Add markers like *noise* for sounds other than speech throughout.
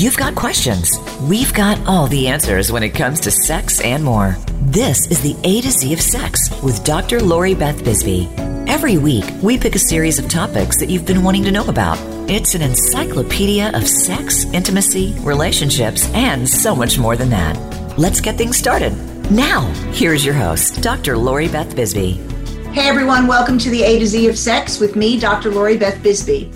You've got questions. We've got all the answers when it comes to sex and more. This is the A to Z of Sex with Dr. Lori Beth Bisbee. Every week, we pick a series of topics that you've been wanting to know about. It's an encyclopedia of sex, intimacy, relationships, and so much more than that. Let's get things started. Now, here's your host, Dr. Lori Beth Bisbee. Hey everyone, welcome to the A to Z of Sex with me, Dr. Lori Beth Bisbee.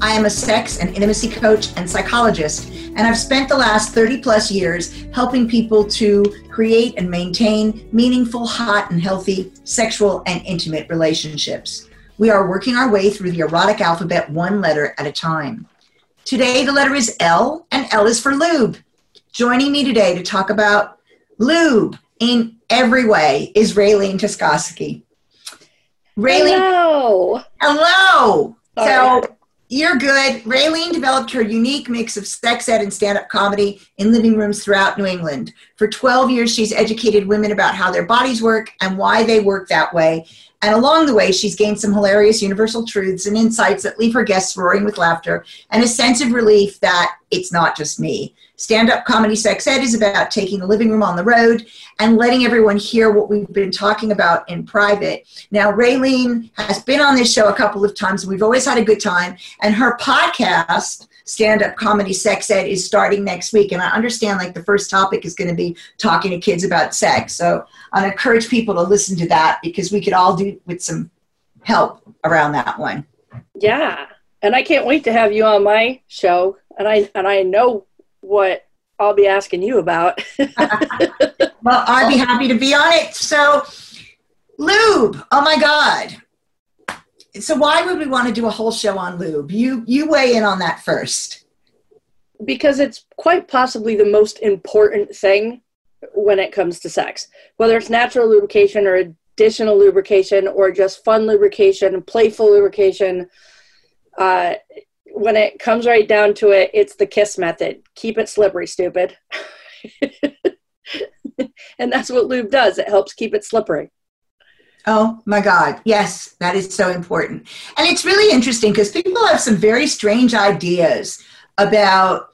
I am a sex and intimacy coach and psychologist, and I've spent the last 30 plus years helping people to create and maintain meaningful, hot, and healthy sexual and intimate relationships. We are working our way through the erotic alphabet one letter at a time. Today, the letter is L, and L is for lube. Joining me today to talk about lube in every way is Raylene Toskoski. Raylene, hello. Hello. So you're good. Raylene developed her unique mix of sex ed and stand up comedy in living rooms throughout New England. For 12 years, she's educated women about how their bodies work and why they work that way. And along the way, she's gained some hilarious universal truths and insights that leave her guests roaring with laughter and a sense of relief that it's not just me. Stand up comedy sex ed is about taking the living room on the road and letting everyone hear what we've been talking about in private. Now, Raylene has been on this show a couple of times. We've always had a good time. And her podcast, Stand Up Comedy Sex Ed, is starting next week. And I understand like the first topic is going to be talking to kids about sex. So I encourage people to listen to that because we could all do with some help around that one. Yeah. And I can't wait to have you on my show. And I and I know what I'll be asking you about. *laughs* well, I'd be happy to be on it. So, lube. Oh my God. So, why would we want to do a whole show on lube? You you weigh in on that first. Because it's quite possibly the most important thing when it comes to sex, whether it's natural lubrication or additional lubrication or just fun lubrication, playful lubrication. Uh, when it comes right down to it, it's the kiss method. Keep it slippery, stupid. *laughs* and that's what lube does. It helps keep it slippery. Oh my God. Yes, that is so important. And it's really interesting because people have some very strange ideas about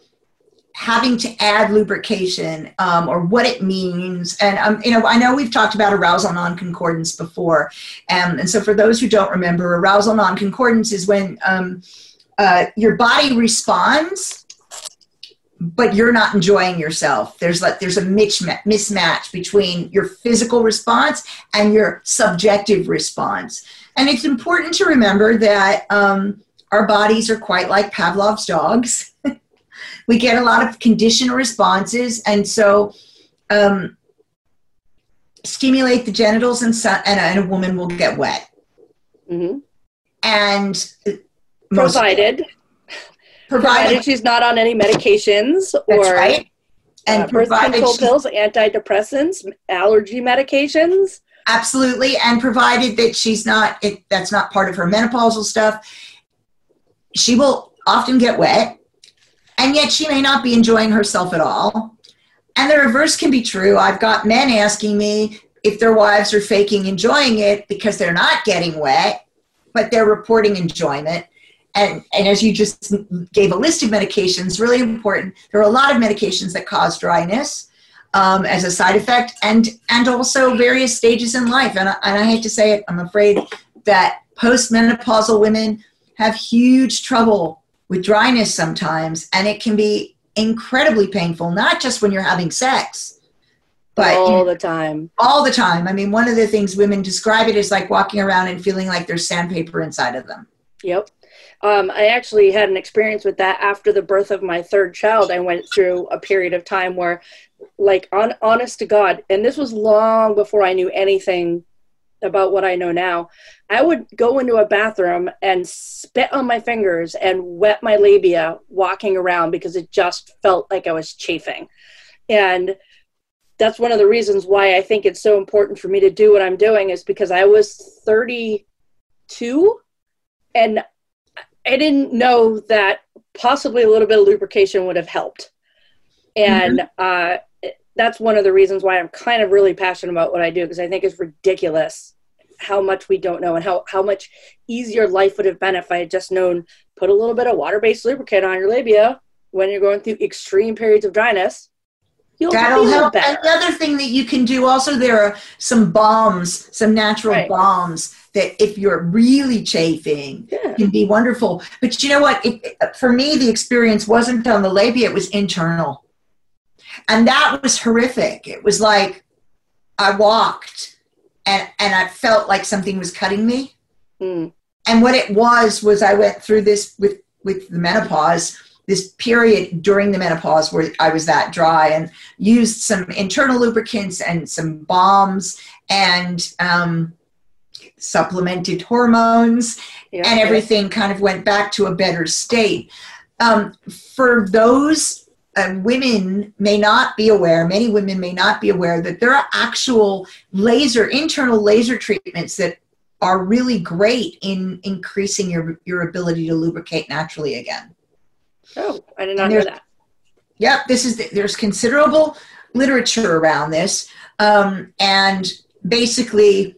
having to add lubrication um, or what it means. And, um, you know, I know we've talked about arousal non-concordance before. Um, and so for those who don't remember, arousal non-concordance is when um, uh, your body responds, but you're not enjoying yourself. There's like there's a mismatch between your physical response and your subjective response. And it's important to remember that um, our bodies are quite like Pavlov's dogs. *laughs* we get a lot of conditional responses, and so um, stimulate the genitals, and, so, and, a, and, a, woman will get wet. Mm-hmm. And provided, provided, provided she's not on any medications or right. and uh, birth control pills, antidepressants, allergy medications. Absolutely, and provided that she's not, it, that's not part of her menopausal stuff, she will often get wet, and yet she may not be enjoying herself at all. And the reverse can be true. I've got men asking me if their wives are faking enjoying it because they're not getting wet, but they're reporting enjoyment and, and as you just gave a list of medications, really important. There are a lot of medications that cause dryness um, as a side effect, and and also various stages in life. And I, and I hate to say it, I'm afraid that postmenopausal women have huge trouble with dryness sometimes, and it can be incredibly painful. Not just when you're having sex, but all you know, the time. All the time. I mean, one of the things women describe it as like walking around and feeling like there's sandpaper inside of them. Yep. Um, I actually had an experience with that after the birth of my third child. I went through a period of time where, like, on honest to God, and this was long before I knew anything about what I know now. I would go into a bathroom and spit on my fingers and wet my labia walking around because it just felt like I was chafing. And that's one of the reasons why I think it's so important for me to do what I'm doing is because I was 32 and I didn't know that possibly a little bit of lubrication would have helped. And mm-hmm. uh, that's one of the reasons why I'm kind of really passionate about what I do because I think it's ridiculous how much we don't know and how, how much easier life would have been if I had just known put a little bit of water based lubricant on your labia when you're going through extreme periods of dryness, you'll That'll help. Better. And the other thing that you can do also, there are some balms, some natural right. balms that if you're really chafing yeah. can be wonderful. But you know what? It, for me, the experience wasn't on the labia, it was internal. And that was horrific. It was like I walked and, and I felt like something was cutting me. Mm. And what it was, was I went through this with, with the menopause this period during the menopause where I was that dry and used some internal lubricants and some balms and um, supplemented hormones yeah, and everything kind of went back to a better state. Um, for those uh, women may not be aware, many women may not be aware that there are actual laser, internal laser treatments that are really great in increasing your, your ability to lubricate naturally again. Oh, I did not know that. Yep, this is the, there's considerable literature around this, um, and basically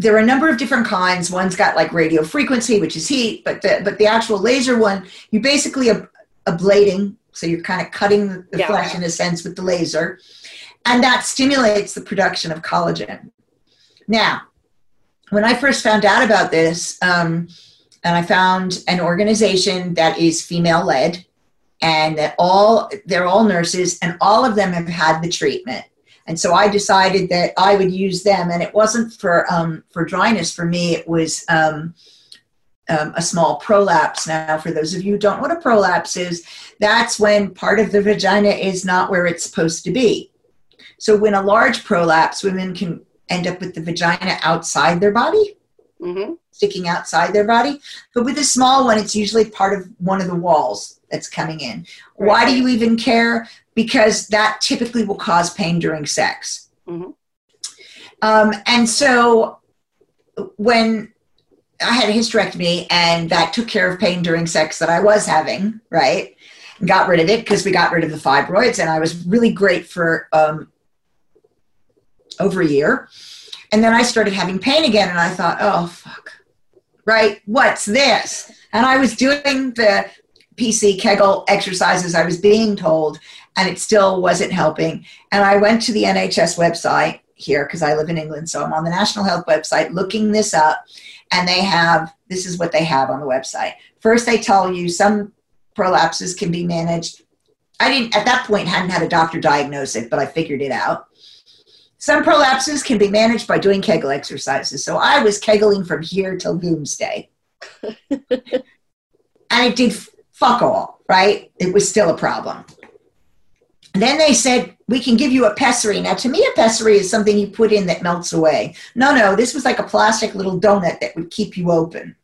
there are a number of different kinds. One's got like radio frequency, which is heat, but the but the actual laser one, you basically ab- ablating, so you're kind of cutting the, the yeah. flesh in a sense with the laser, and that stimulates the production of collagen. Now, when I first found out about this. Um, and I found an organization that is female led and that all they're all nurses and all of them have had the treatment and so I decided that I would use them and it wasn't for um, for dryness for me it was um, um, a small prolapse now for those of you who don't know what a prolapse is that's when part of the vagina is not where it's supposed to be so when a large prolapse women can end up with the vagina outside their body mm-hmm sticking outside their body. But with a small one, it's usually part of one of the walls that's coming in. Right. Why do you even care? Because that typically will cause pain during sex. Mm-hmm. Um, and so when I had a hysterectomy and that took care of pain during sex that I was having, right? got rid of it because we got rid of the fibroids and I was really great for um, over a year. And then I started having pain again and I thought, oh, fuck right? What's this? And I was doing the PC Kegel exercises I was being told, and it still wasn't helping. And I went to the NHS website here because I live in England, so I'm on the National Health website looking this up, and they have this is what they have on the website. First, they tell you some prolapses can be managed. I didn't at that point hadn't had a doctor diagnose it, but I figured it out. Some prolapses can be managed by doing Kegel exercises. So I was Kegeling from here till doomsday. *laughs* and it did fuck all, right? It was still a problem. Then they said, we can give you a pessary. Now, to me, a pessary is something you put in that melts away. No, no, this was like a plastic little donut that would keep you open.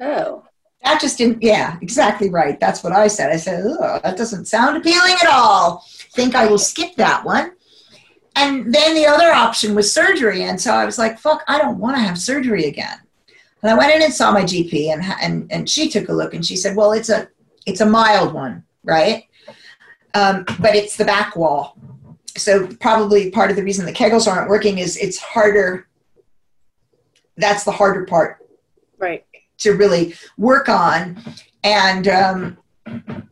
Oh. That just didn't, yeah, exactly right. That's what I said. I said, oh, that doesn't sound appealing at all. Think I will skip that one and then the other option was surgery. And so I was like, fuck, I don't want to have surgery again. And I went in and saw my GP and, and, and she took a look and she said, well, it's a, it's a mild one, right? Um, but it's the back wall. So probably part of the reason the Kegels aren't working is it's harder. That's the harder part. Right. To really work on. And um, then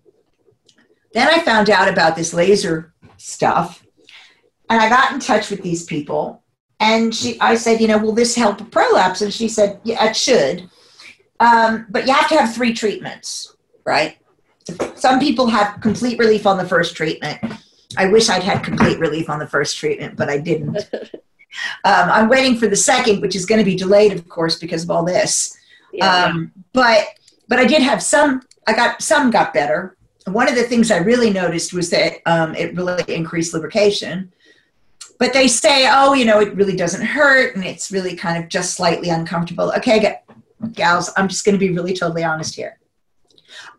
I found out about this laser stuff and I got in touch with these people, and she, I said, you know, will this help a prolapse? And she said, yeah, it should, um, but you have to have three treatments, right? Some people have complete relief on the first treatment. I wish I'd had complete relief on the first treatment, but I didn't. *laughs* um, I'm waiting for the second, which is going to be delayed, of course, because of all this. Yeah. Um, but but I did have some. I got some got better. One of the things I really noticed was that um, it really increased lubrication but they say, oh, you know, it really doesn't hurt and it's really kind of just slightly uncomfortable. Okay, gals, I'm just going to be really totally honest here.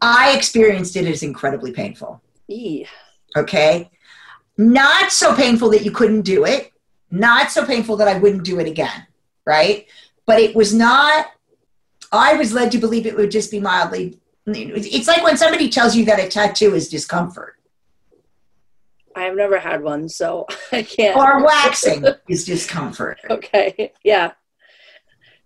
I experienced it as incredibly painful. Yeah. Okay. Not so painful that you couldn't do it, not so painful that I wouldn't do it again, right? But it was not, I was led to believe it would just be mildly. It's like when somebody tells you that a tattoo is discomfort I've never had one, so *laughs* I can't. Or waxing is discomfort. *laughs* Okay, yeah.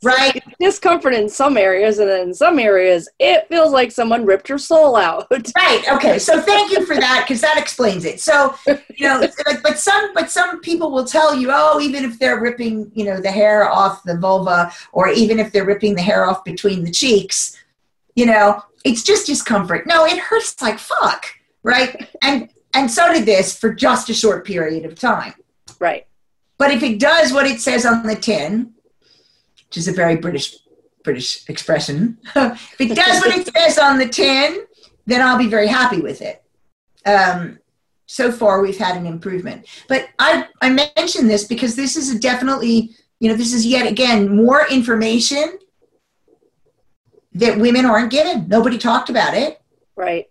Right? discomfort in some areas, and then in some areas, it feels like someone ripped your soul out. *laughs* right. Okay. So thank you for that because that explains it. So you know, but some but some people will tell you, oh, even if they're ripping, you know, the hair off the vulva, or even if they're ripping the hair off between the cheeks, you know, it's just discomfort. No, it hurts like fuck, right? And and so did this for just a short period of time. Right. But if it does what it says on the tin, which is a very British British expression, *laughs* if it does what it says on the tin, then I'll be very happy with it. Um, so far, we've had an improvement. But I, I mention this because this is definitely, you know, this is yet again more information that women aren't given. Nobody talked about it. Right.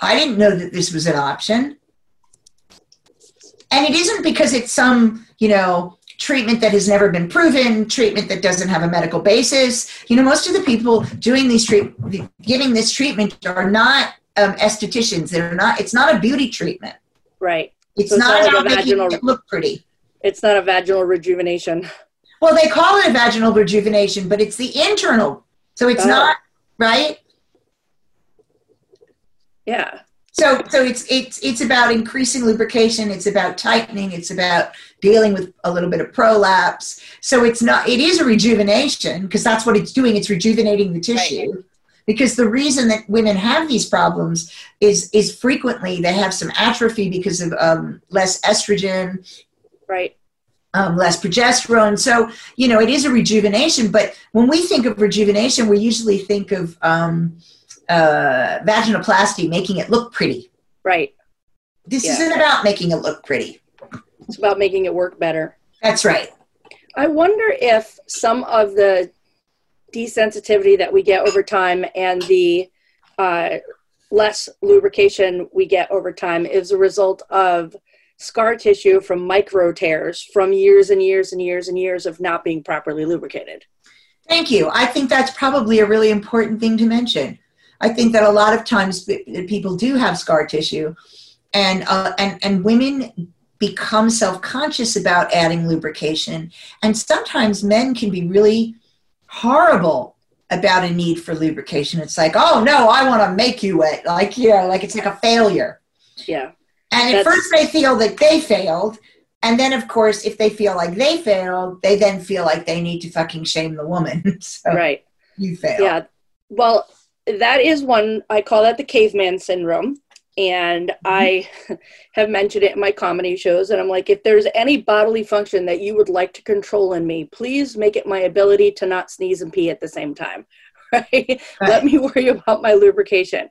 I didn't know that this was an option. And it isn't because it's some, you know, treatment that has never been proven, treatment that doesn't have a medical basis. You know, most of the people doing these treat, giving this treatment are not um, estheticians. They're not. It's not a beauty treatment. Right. It's, so it's not, not about making it look pretty. It's not a vaginal rejuvenation. Well, they call it a vaginal rejuvenation, but it's the internal. So it's oh. not right. Yeah. So, so it's it's it's about increasing lubrication. It's about tightening. It's about dealing with a little bit of prolapse. So it's not. It is a rejuvenation because that's what it's doing. It's rejuvenating the tissue. Right. Because the reason that women have these problems is is frequently they have some atrophy because of um, less estrogen, right? Um, less progesterone. So you know it is a rejuvenation. But when we think of rejuvenation, we usually think of um, uh, vaginoplasty, making it look pretty. Right. This yeah. isn't about making it look pretty. It's about making it work better. That's right. I wonder if some of the desensitivity that we get over time and the uh, less lubrication we get over time is a result of scar tissue from micro tears from years and years and years and years of not being properly lubricated. Thank you. I think that's probably a really important thing to mention. I think that a lot of times people do have scar tissue, and uh, and and women become self-conscious about adding lubrication, and sometimes men can be really horrible about a need for lubrication. It's like, oh no, I want to make you wet, like you know, like it's like a failure. Yeah. And at first they feel that they failed, and then of course, if they feel like they failed, they then feel like they need to fucking shame the woman. *laughs* so right. You failed. Yeah. Well, that is one I call that the caveman syndrome. And mm-hmm. I *laughs* have mentioned it in my comedy shows. And I'm like, if there's any bodily function that you would like to control in me, please make it my ability to not sneeze and pee at the same time. Right? *laughs* right. Let me *laughs* worry about my lubrication.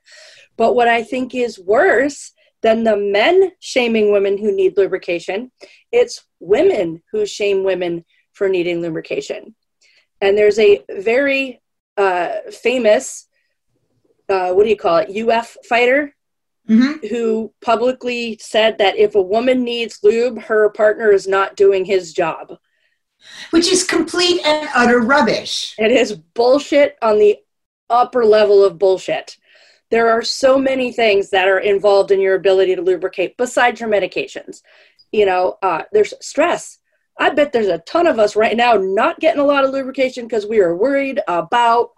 But what I think is worse than the men shaming women who need lubrication, it's women who shame women for needing lubrication. And there's a very uh, famous uh, what do you call it, UF fighter, mm-hmm. who publicly said that if a woman needs lube, her partner is not doing his job. Which is complete and utter rubbish. It is bullshit on the upper level of bullshit. There are so many things that are involved in your ability to lubricate besides your medications. You know, uh, there's stress. I bet there's a ton of us right now not getting a lot of lubrication because we are worried about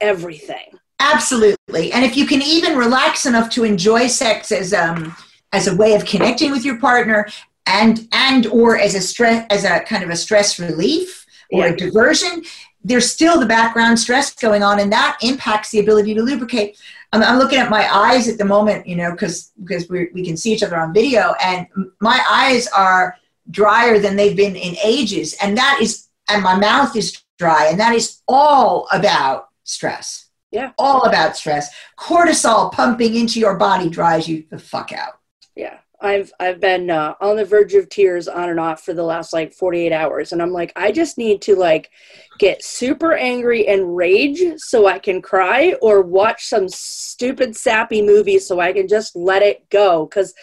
everything. Absolutely. And if you can even relax enough to enjoy sex as um as a way of connecting with your partner and and or as a stress as a kind of a stress relief or yeah. a diversion, there's still the background stress going on and that impacts the ability to lubricate. I'm, I'm looking at my eyes at the moment, you know, because because we we can see each other on video and my eyes are drier than they've been in ages and that is and my mouth is dry and that is all about stress. Yeah. All about stress. Cortisol pumping into your body dries you the fuck out. Yeah. I've I've been uh, on the verge of tears on and off for the last like 48 hours and I'm like I just need to like get super angry and rage so I can cry or watch some stupid sappy movie so I can just let it go cuz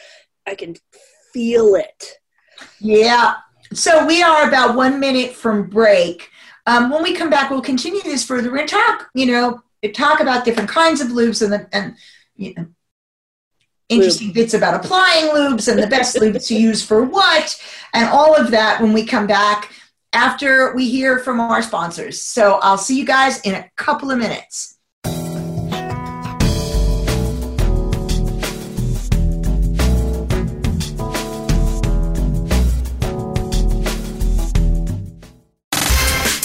I can feel it. Yeah. So we are about 1 minute from break. Um, when we come back, we'll continue this further. We're going to talk, you know, talk about different kinds of lubes and the, and you know, interesting Lube. bits about applying lubes and the best lubes to use for what and all of that when we come back after we hear from our sponsors. So I'll see you guys in a couple of minutes.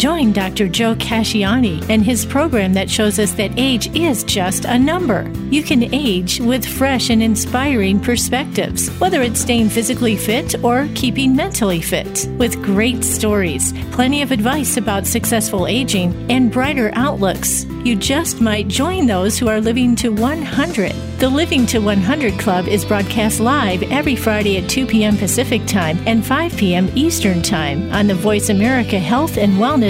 Join Dr. Joe Casciani and his program that shows us that age is just a number. You can age with fresh and inspiring perspectives, whether it's staying physically fit or keeping mentally fit. With great stories, plenty of advice about successful aging, and brighter outlooks. You just might join those who are living to 100. The Living to 100 Club is broadcast live every Friday at 2 p.m. Pacific Time and 5 p.m. Eastern Time on the Voice America Health and Wellness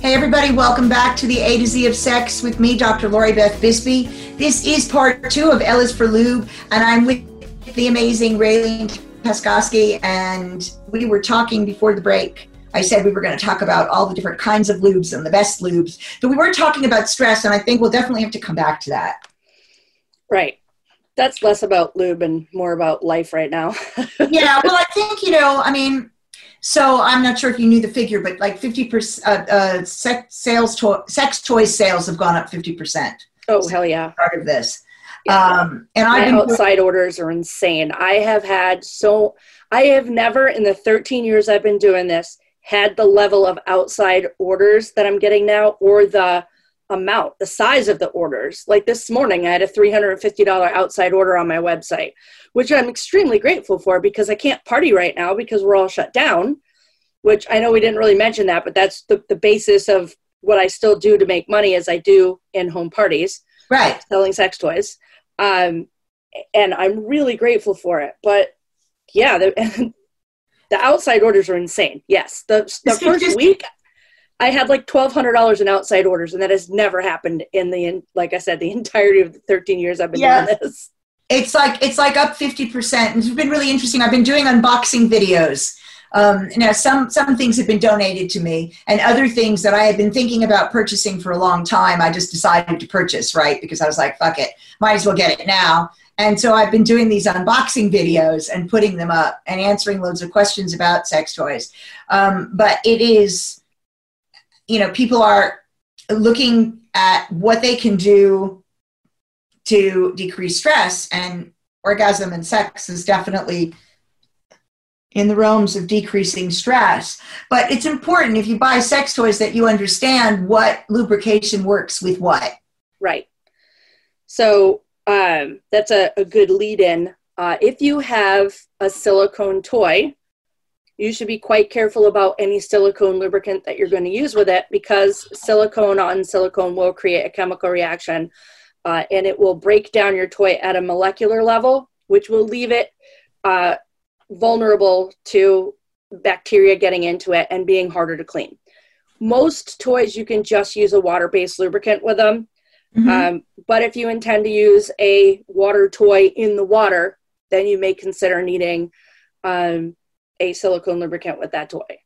Hey, everybody, welcome back to the A to Z of Sex with me, Dr. Lori Beth Bisbee. This is part two of L is for Lube, and I'm with the amazing Raylene Paskowski, and we were talking before the break. I said we were going to talk about all the different kinds of lubes and the best lubes, but we were talking about stress, and I think we'll definitely have to come back to that. Right. That's less about lube and more about life right now. *laughs* yeah, well, I think, you know, I mean, so I'm not sure if you knew the figure, but like 50% uh, uh, sex sales, to- sex toy sales have gone up 50%. Oh, hell yeah. Part of this. Yeah. Um, and My I've been outside orders are insane. I have had so, I have never in the 13 years I've been doing this had the level of outside orders that I'm getting now or the amount, the size of the orders. Like this morning, I had a $350 outside order on my website, which I'm extremely grateful for because I can't party right now because we're all shut down. Which I know we didn't really mention that, but that's the, the basis of what I still do to make money as I do in home parties, right. selling sex toys. Um, and I'm really grateful for it. But yeah, the, *laughs* the outside orders are insane. Yes, the, the first week I had like twelve hundred dollars in outside orders, and that has never happened in the in, like I said the *laughs* entirety of the thirteen years I've been Yeah. doing this. It's like it's like up 50%. And it's been really interesting. I've been doing unboxing videos. Um, now, some some things have been donated to me, and other things that I had been thinking about purchasing for a long time, I just decided to purchase, right? Because I was like, "Fuck it, might as well get it now." And so I've been doing these unboxing videos and putting them up and answering loads of questions about sex toys. Um, but it is, you know, people are looking at what they can do to decrease stress and orgasm and sex is definitely in the realms of decreasing stress but it's important if you buy sex toys that you understand what lubrication works with what Right. So um, that's a, a good lead in. Uh, if you have a silicone toy, you should be quite careful about any silicone lubricant that you're going to use with it because silicone on silicone will create a chemical reaction uh, and it will break down your toy at a molecular level, which will leave it uh, vulnerable to bacteria getting into it and being harder to clean. Most toys, you can just use a water based lubricant with them. Mm-hmm. Um, but if you intend to use a water toy in the water, then you may consider needing um, a silicone lubricant with that toy.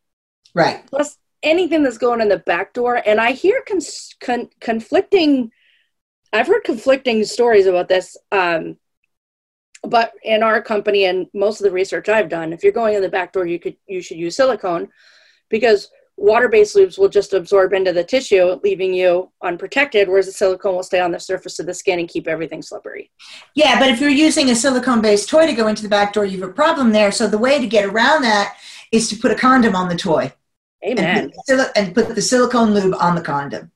Right. Plus, anything that's going in the back door, and I hear cons- con- conflicting. I've heard conflicting stories about this. Um, but in our company and most of the research I've done, if you're going in the back door, you could you should use silicone because water-based lubes will just absorb into the tissue, leaving you unprotected, whereas the silicone will stay on the surface of the skin and keep everything slippery. Yeah, but if you're using a silicone-based toy to go into the back door, you have a problem there. So the way to get around that is to put a condom on the toy. Amen. And put, and put the silicone lube on the condom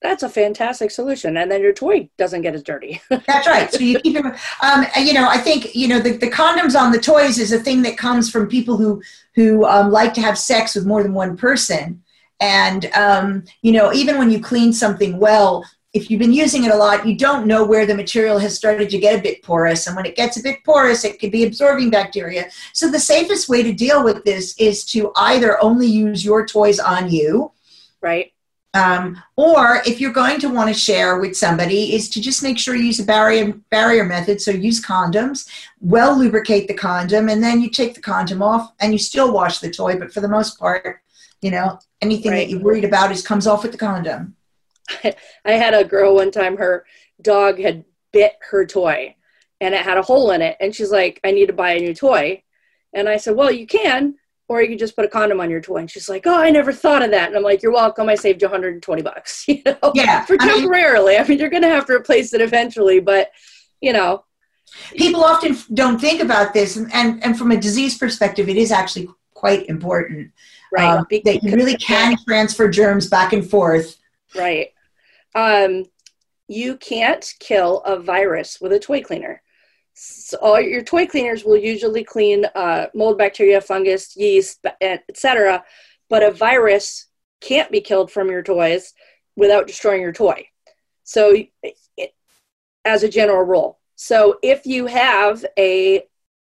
that's a fantastic solution and then your toy doesn't get as dirty. *laughs* That's right. So you keep it um, you know i think you know the, the condoms on the toys is a thing that comes from people who who um, like to have sex with more than one person. And um, you know even when you clean something well if you've been using it a lot you don't know where the material has started to get a bit porous. And when it gets a bit porous it could be absorbing bacteria. So the safest way to deal with this is to either only use your toys on you right um, or if you're going to want to share with somebody, is to just make sure you use a barrier barrier method. So use condoms, well lubricate the condom, and then you take the condom off and you still wash the toy. But for the most part, you know, anything right. that you're worried about is comes off with the condom. *laughs* I had a girl one time, her dog had bit her toy and it had a hole in it. And she's like, I need to buy a new toy. And I said, Well, you can, or you can just put a condom on your toy. And she's like, "Oh, I never thought of that." And I'm like, "You're welcome. I saved you 120 bucks." *laughs* You know, yeah, for temporarily. I mean, I mean, you're going to have to replace it eventually, but you know, people often don't think about this, and and, and from a disease perspective, it is actually quite important, right? Um, that you really can transfer germs back and forth, right? Um, you can't kill a virus with a toy cleaner. So all your toy cleaners will usually clean uh, mold, bacteria, fungus, yeast, eh, etc. But a virus can't be killed from your toys without destroying your toy. So, it, eh, eh, as a general rule, so if you have a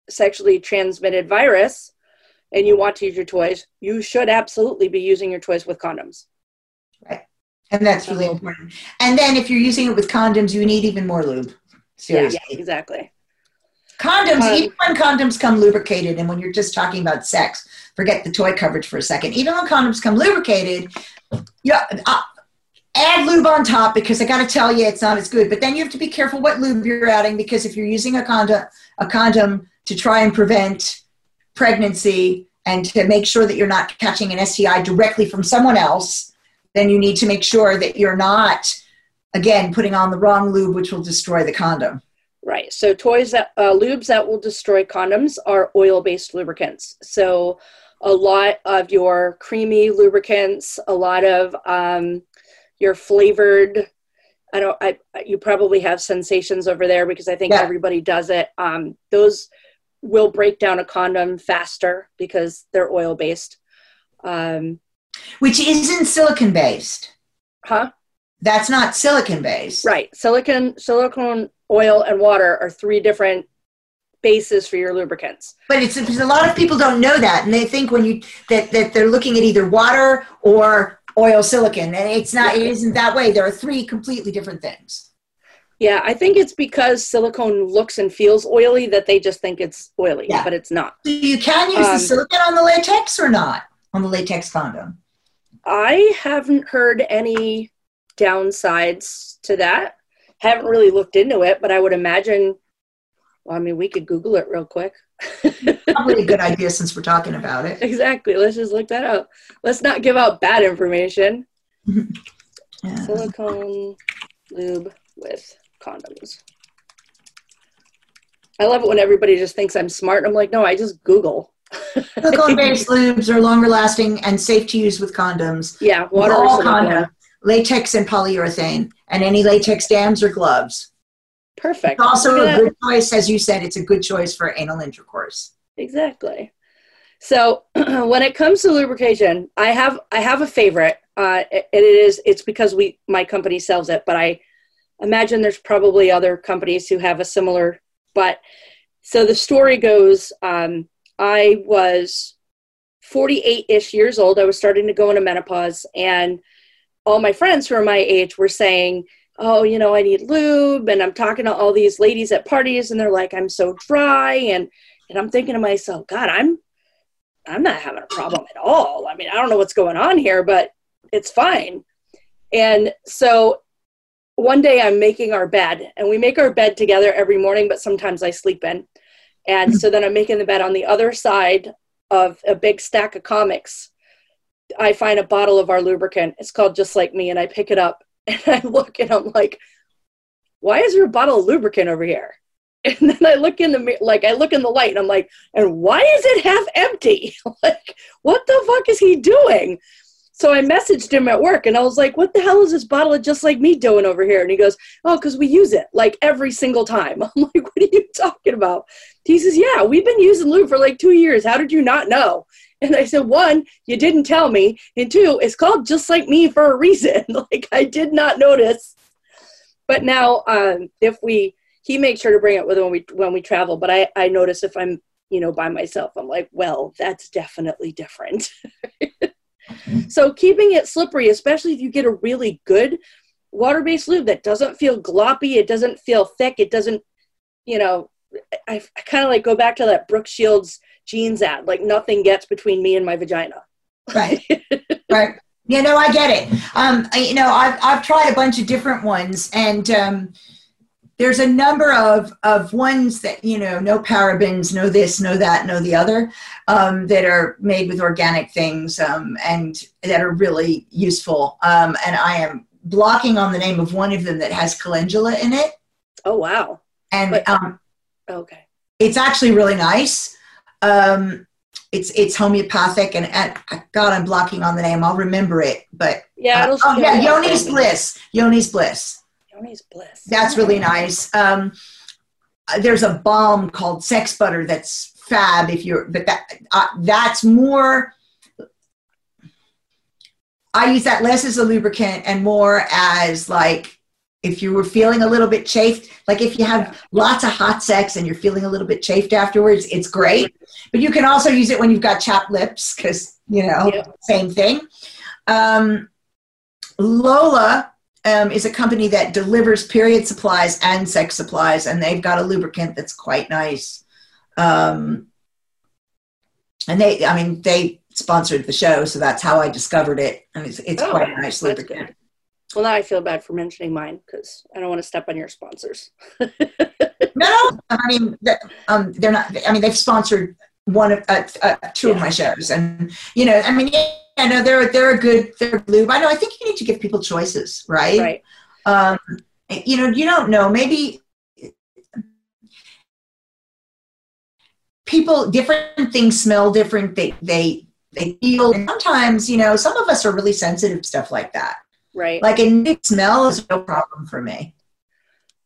sexually transmitted virus and you want to use your toys, you should absolutely be using your toys with condoms. Right. And that's really important. And then if you're using it with condoms, you need even more lube. Seriously. Yeah, exactly. Condoms, um, even when condoms come lubricated, and when you're just talking about sex, forget the toy coverage for a second. Even when condoms come lubricated, yeah, uh, add lube on top because I got to tell you, it's not as good. But then you have to be careful what lube you're adding because if you're using a condom, a condom to try and prevent pregnancy and to make sure that you're not catching an STI directly from someone else, then you need to make sure that you're not, again, putting on the wrong lube, which will destroy the condom. Right. So toys that uh, lubes that will destroy condoms are oil-based lubricants. So a lot of your creamy lubricants, a lot of um, your flavored. I don't. I you probably have sensations over there because I think yeah. everybody does it. Um, those will break down a condom faster because they're oil based. Um, Which isn't silicon based. Huh? That's not silicon based. Right. Silicon silicone oil, and water are three different bases for your lubricants. But it's because a lot of people don't know that, and they think when you that that they're looking at either water or oil silicon, and it's not. It isn't that way. There are three completely different things. Yeah, I think it's because silicone looks and feels oily that they just think it's oily, yeah. but it's not. So you can use um, the silicone on the latex or not on the latex condom. I haven't heard any downsides to that haven't really looked into it, but I would imagine. Well, I mean, we could Google it real quick. *laughs* Probably a good idea since we're talking about it. Exactly. Let's just look that up. Let's not give out bad information. *laughs* yeah. Silicone lube with condoms. I love it when everybody just thinks I'm smart. I'm like, no, I just Google. Silicone based *laughs* lubes are longer lasting and safe to use with condoms. Yeah, water all condom, latex and polyurethane and any latex dams or gloves. Perfect. It's also a good choice, as you said, it's a good choice for anal intercourse. Exactly. So *clears throat* when it comes to lubrication, I have I have a favorite. Uh, it, it is it's because we my company sells it, but I imagine there's probably other companies who have a similar. But so the story goes, um, I was 48 ish years old. I was starting to go into menopause, and all my friends who are my age were saying, "Oh, you know, I need lube," and I'm talking to all these ladies at parties, and they're like, "I'm so dry," and and I'm thinking to myself, God, I'm I'm not having a problem at all. I mean, I don't know what's going on here, but it's fine. And so one day I'm making our bed, and we make our bed together every morning, but sometimes I sleep in. And hmm. so then I'm making the bed on the other side of a big stack of comics. I find a bottle of our lubricant. It's called Just Like Me, and I pick it up *laughs* and I look and I'm like, why is there a bottle of lubricant over here? *laughs* and then I look in the like I look in the light and I'm like, and why is it half empty? *laughs* like, what the fuck is he doing? So I messaged him at work and I was like, what the hell is this bottle of just like me doing over here? And he goes, oh, because we use it like every single time. I'm like, what are you talking about? He says, yeah, we've been using lube for like two years. How did you not know? And I said, one, you didn't tell me. And two, it's called just like me for a reason. *laughs* like I did not notice. But now um, if we he makes sure to bring it with when we when we travel. But I I notice if I'm you know by myself, I'm like, well, that's definitely different. *laughs* so keeping it slippery, especially if you get a really good water-based lube that doesn't feel gloppy, it doesn't feel thick, it doesn't, you know, I, I kind of like go back to that Brooke Shields jeans ad, like nothing gets between me and my vagina. Right. *laughs* right. You know, I get it. Um, you know, I've, I've tried a bunch of different ones and, um, there's a number of, of ones that, you know, no parabens, no this, no that, no the other, um, that are made with organic things um, and that are really useful. Um, and I am blocking on the name of one of them that has calendula in it. Oh, wow. And but, um, okay. It's actually really nice. Um, it's it's homeopathic and, and God, I'm blocking on the name. I'll remember it, but yeah, uh, oh yeah, Yoni's Bliss. Yoni's Bliss. Yoni's Bliss. That's really nice. Um, there's a balm called Sex Butter that's fab. If you're, but that uh, that's more. I use that less as a lubricant and more as like if you were feeling a little bit chafed, like if you have lots of hot sex and you're feeling a little bit chafed afterwards, it's great. But you can also use it when you've got chapped lips because, you know, yeah. same thing. Um, Lola um, is a company that delivers period supplies and sex supplies, and they've got a lubricant that's quite nice. Um, and they, I mean, they sponsored the show, so that's how I discovered it, and it's, it's oh, quite a nice lubricant. Good. Well, now I feel bad for mentioning mine because I don't want to step on your sponsors. *laughs* no, I mean, um, they're not. I mean, they've sponsored one of uh, uh, two yeah. of my shows, and you know, I mean, yeah, no, they're they're a good they're lube. I know. I think you need to give people choices, right? Right. Um, you know, you don't know. Maybe people different things smell different. They they they feel. And sometimes, you know, some of us are really sensitive to stuff like that. Right. Like a smell is no problem for me.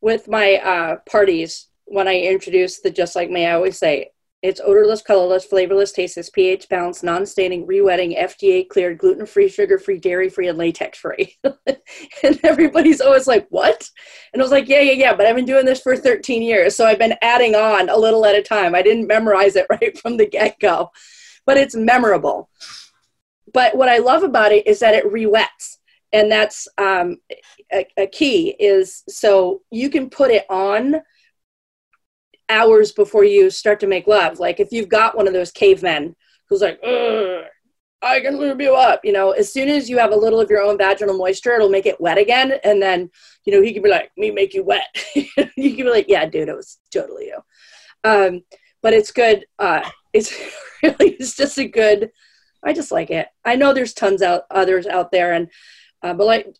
With my uh, parties, when I introduce the Just Like Me, I always say it's odorless, colorless, flavorless, tasteless, pH balanced, non-staining, re-wetting, FDA cleared, gluten-free, sugar-free, dairy-free, and latex-free. *laughs* and everybody's always like, "What?" And I was like, "Yeah, yeah, yeah." But I've been doing this for 13 years, so I've been adding on a little at a time. I didn't memorize it *laughs* right from the get-go, but it's memorable. But what I love about it is that it re-wets, and that's um, a, a key. Is so you can put it on hours before you start to make love. Like if you've got one of those cavemen who's like, I can lube you up, you know, as soon as you have a little of your own vaginal moisture, it'll make it wet again. And then, you know, he can be like, me make you wet. *laughs* you can be like, yeah, dude, it was totally you. Um, but it's good. Uh, it's *laughs* really, it's just a good, I just like it. I know there's tons out others out there and, uh, but like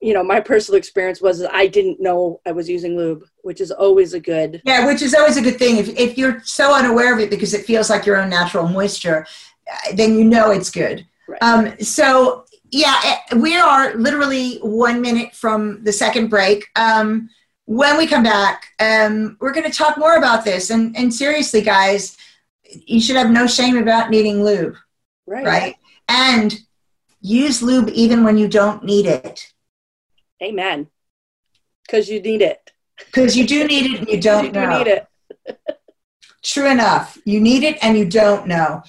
you know, my personal experience was I didn't know I was using lube, which is always a good. Yeah, which is always a good thing. If, if you're so unaware of it because it feels like your own natural moisture, uh, then you know it's good. Right. Um, so, yeah, eh, we are literally one minute from the second break. Um, when we come back, um, we're going to talk more about this. And, and seriously, guys, you should have no shame about needing lube, Right. right? And use lube even when you don't need it. Amen. Because you need it. Because you do need it and you don't *laughs* you do know. need it. *laughs* True enough. You need it and you don't know.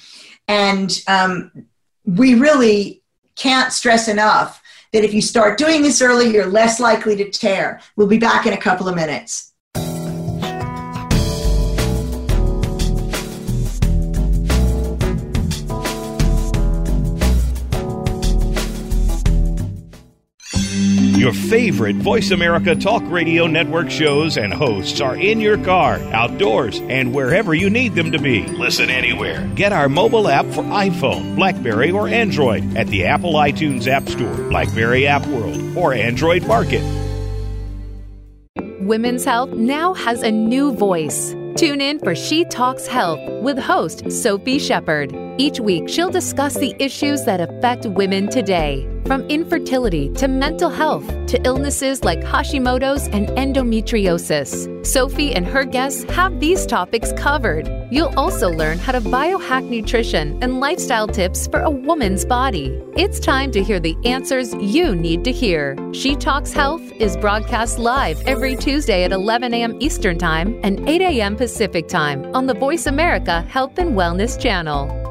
And um, we really can't stress enough that if you start doing this early, you're less likely to tear. We'll be back in a couple of minutes. Your favorite Voice America Talk Radio Network shows and hosts are in your car, outdoors, and wherever you need them to be. Listen anywhere. Get our mobile app for iPhone, Blackberry, or Android at the Apple iTunes App Store, Blackberry App World, or Android Market. Women's Health now has a new voice. Tune in for She Talks Health with host Sophie Shepard. Each week, she'll discuss the issues that affect women today, from infertility to mental health to illnesses like Hashimoto's and endometriosis. Sophie and her guests have these topics covered. You'll also learn how to biohack nutrition and lifestyle tips for a woman's body. It's time to hear the answers you need to hear. She Talks Health is broadcast live every Tuesday at 11 a.m. Eastern Time and 8 a.m. Pacific Time on the Voice America Health and Wellness Channel.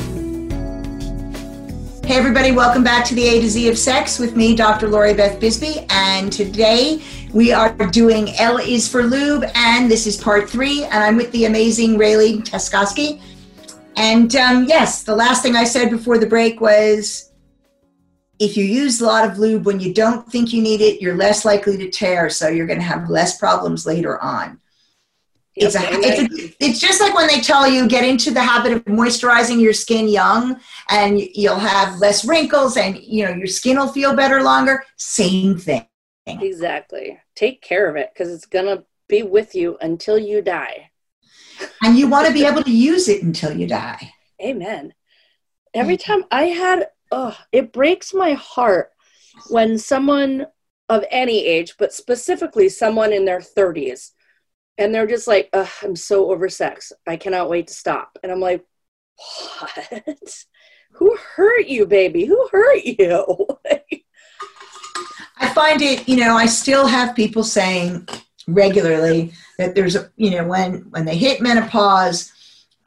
Hey, everybody, welcome back to the A to Z of Sex with me, Dr. Lori Beth Bisbee. And today we are doing L is for Lube, and this is part three. And I'm with the amazing Rayleigh Teskoski. And um, yes, the last thing I said before the break was if you use a lot of lube when you don't think you need it, you're less likely to tear, so you're going to have less problems later on. It's, a, it's, a, it's just like when they tell you get into the habit of moisturizing your skin young and you'll have less wrinkles and you know your skin will feel better longer same thing Exactly. Take care of it because it's going to be with you until you die. and you want to be able to use it until you die Amen. Every mm. time I had, oh, it breaks my heart when someone of any age, but specifically someone in their 30s, and they're just like, I'm so over sex. I cannot wait to stop. And I'm like, what? *laughs* Who hurt you, baby? Who hurt you? *laughs* I find it, you know, I still have people saying regularly that there's a, you know, when when they hit menopause,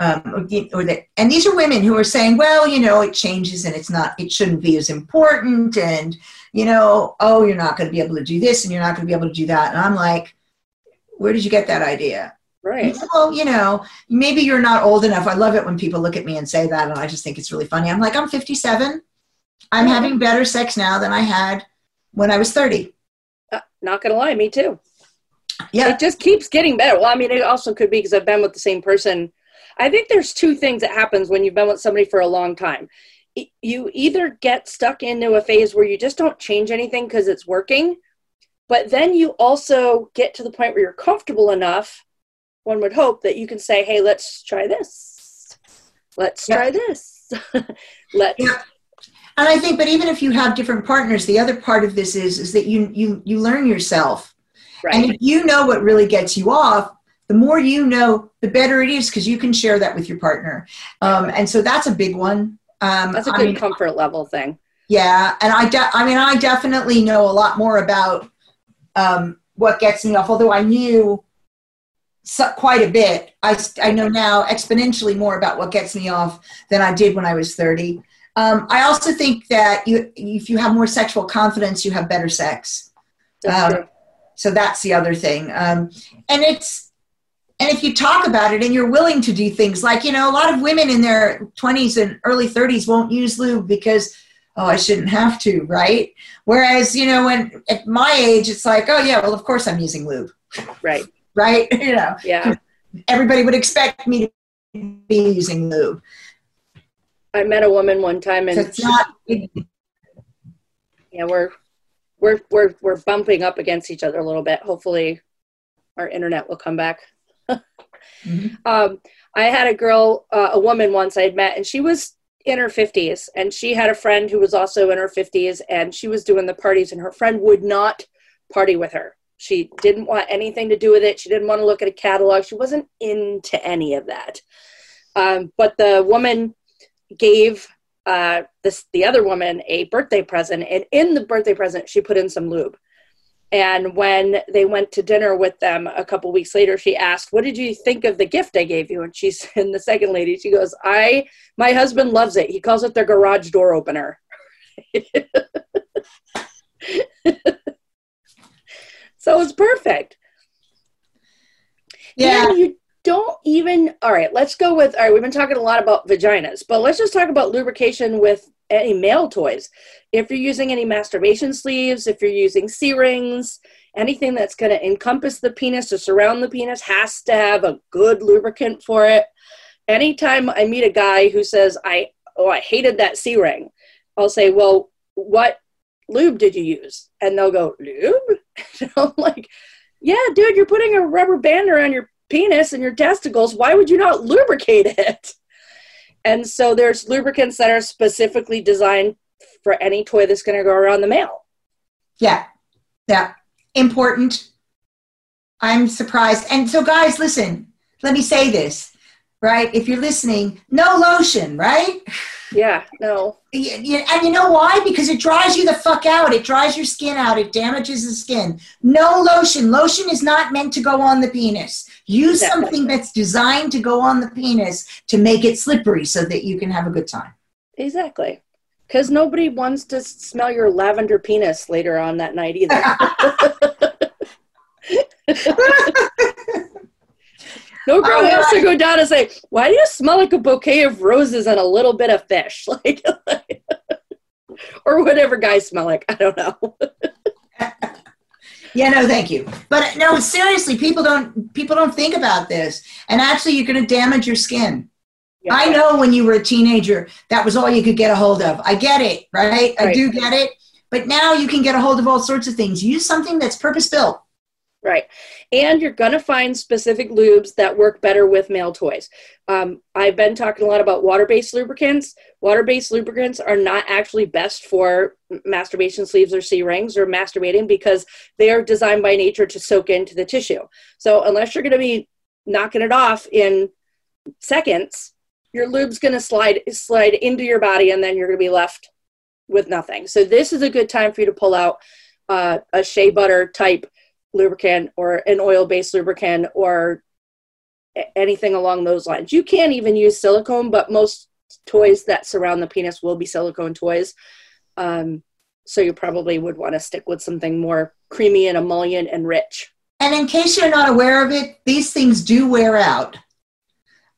um, or that, and these are women who are saying, well, you know, it changes and it's not, it shouldn't be as important, and you know, oh, you're not going to be able to do this and you're not going to be able to do that, and I'm like, where did you get that idea? right. Well, you know, maybe you're not old enough. I love it when people look at me and say that, and I just think it's really funny. I'm like, I'm 57. I'm having better sex now than I had when I was 30. Uh, not going to lie, me too. Yeah. It just keeps getting better. Well, I mean, it also could be because I've been with the same person. I think there's two things that happens when you've been with somebody for a long time. You either get stuck into a phase where you just don't change anything because it's working, but then you also get to the point where you're comfortable enough one would hope that you can say hey let's try this let's Yeah. try this *laughs* let's Yeah. And I think, but even if you have different partners, the other part of this is is that you you you learn yourself, right and if you know what really gets you off, the more you know, the better it is because you can share that with your partner, um, and so that's a big one. Um, that's a good mean, comfort level thing Yeah, and I, de- I mean, I definitely know a lot more about um, what gets me off. Although I knew so, quite a bit, I, I know now exponentially more about what gets me off than I did when I was thirty. Um, I also think that you, if you have more sexual confidence, you have better sex. that's Um, So that's the other thing. Um, and it's and if you talk about it and you're willing to do things like you know a lot of women in their 20s and early 30s won't use lube because oh I shouldn't have to, right? Whereas you know when at my age it's like oh yeah well of course I'm using lube, right *laughs* right? you know yeah everybody would expect me to be using lube. i met a woman one time So and it's not yeah we're we're we're we're bumping up against each other a little bit hopefully our internet will come back *laughs* Mhm. um, i had a girl uh, a woman once i had met and she was in her 50s and she had a friend who was also in her 50s and she was doing the parties and her friend would not party with her. She didn't want anything to do with it. She didn't want to look at a catalog. She wasn't into any of that. Um, but the woman gave uh, this the other woman a birthday present, and in the birthday present, she put in some lube. And when they went to dinner with them a couple weeks later, she asked, "What did you think of the gift I gave you?" And she said, *laughs* and the second lady, she goes, "I my husband loves it. He calls it the garage door opener." *laughs* so it's perfect. yeah. And you don't even, all right, let's go with, all right, we've been talking a lot about vaginas, but let's just talk about lubrication with any male toys. If you're using any masturbation sleeves, if you're using C rings, anything that's going to encompass the penis or surround the penis has to have a good lubricant for it. Anytime I meet a guy who says, I, oh, I hated that C ring, I'll say, well, what lube did you use? And they'll go, lube? *laughs* And I'm like, yeah, dude, you're putting a rubber band around your penis and your testicles. Why would you not lubricate it? And so there's lubricants that are specifically designed for any toy that's going to go around the male. Yeah, yeah, important. I'm surprised. And so, guys, listen, let me say this, right? If you're listening, no lotion, right? Yeah, no. And you know why? Because it dries you the fuck out. It dries your skin out. It damages the skin. No lotion. Lotion is not meant to go on the penis. Use Exactly. something that's designed to go on the penis to make it slippery so that you can have a good time. Exactly. Because nobody wants to smell your lavender penis later on that night either. *laughs* no girl Oh, wants to go down and say, "Why do you smell like a bouquet of roses and a little bit of fish?" *laughs* Like, *laughs* or whatever guys smell like. I don't know. Yeah, no, thank you. But no, seriously, people don't people don't think about this, and actually, you're going to damage your skin. I know when you were a teenager, that was all you could get a hold of. I get it, right? I do get it. But now you can get a hold of all sorts of things. Use something that's purpose built. Right. And you're going to find specific lubes that work better with male toys. Um, I've been talking a lot about water based lubricants. Water based lubricants are not actually best for masturbation sleeves or C rings or masturbating because they are designed by nature to soak into the tissue. So, unless you're going to be knocking it off in seconds, your lube's going to slide slide into your body and then you're going to be left with nothing. So, this is a good time for you to pull out uh, a shea butter type lubricant or an oil based lubricant or anything along those lines. You can even use silicone, but most toys that surround the penis will be silicone toys. Um, so you probably would want to stick with something more creamy and emollient and rich. And in case you're not aware of it, these things do wear out.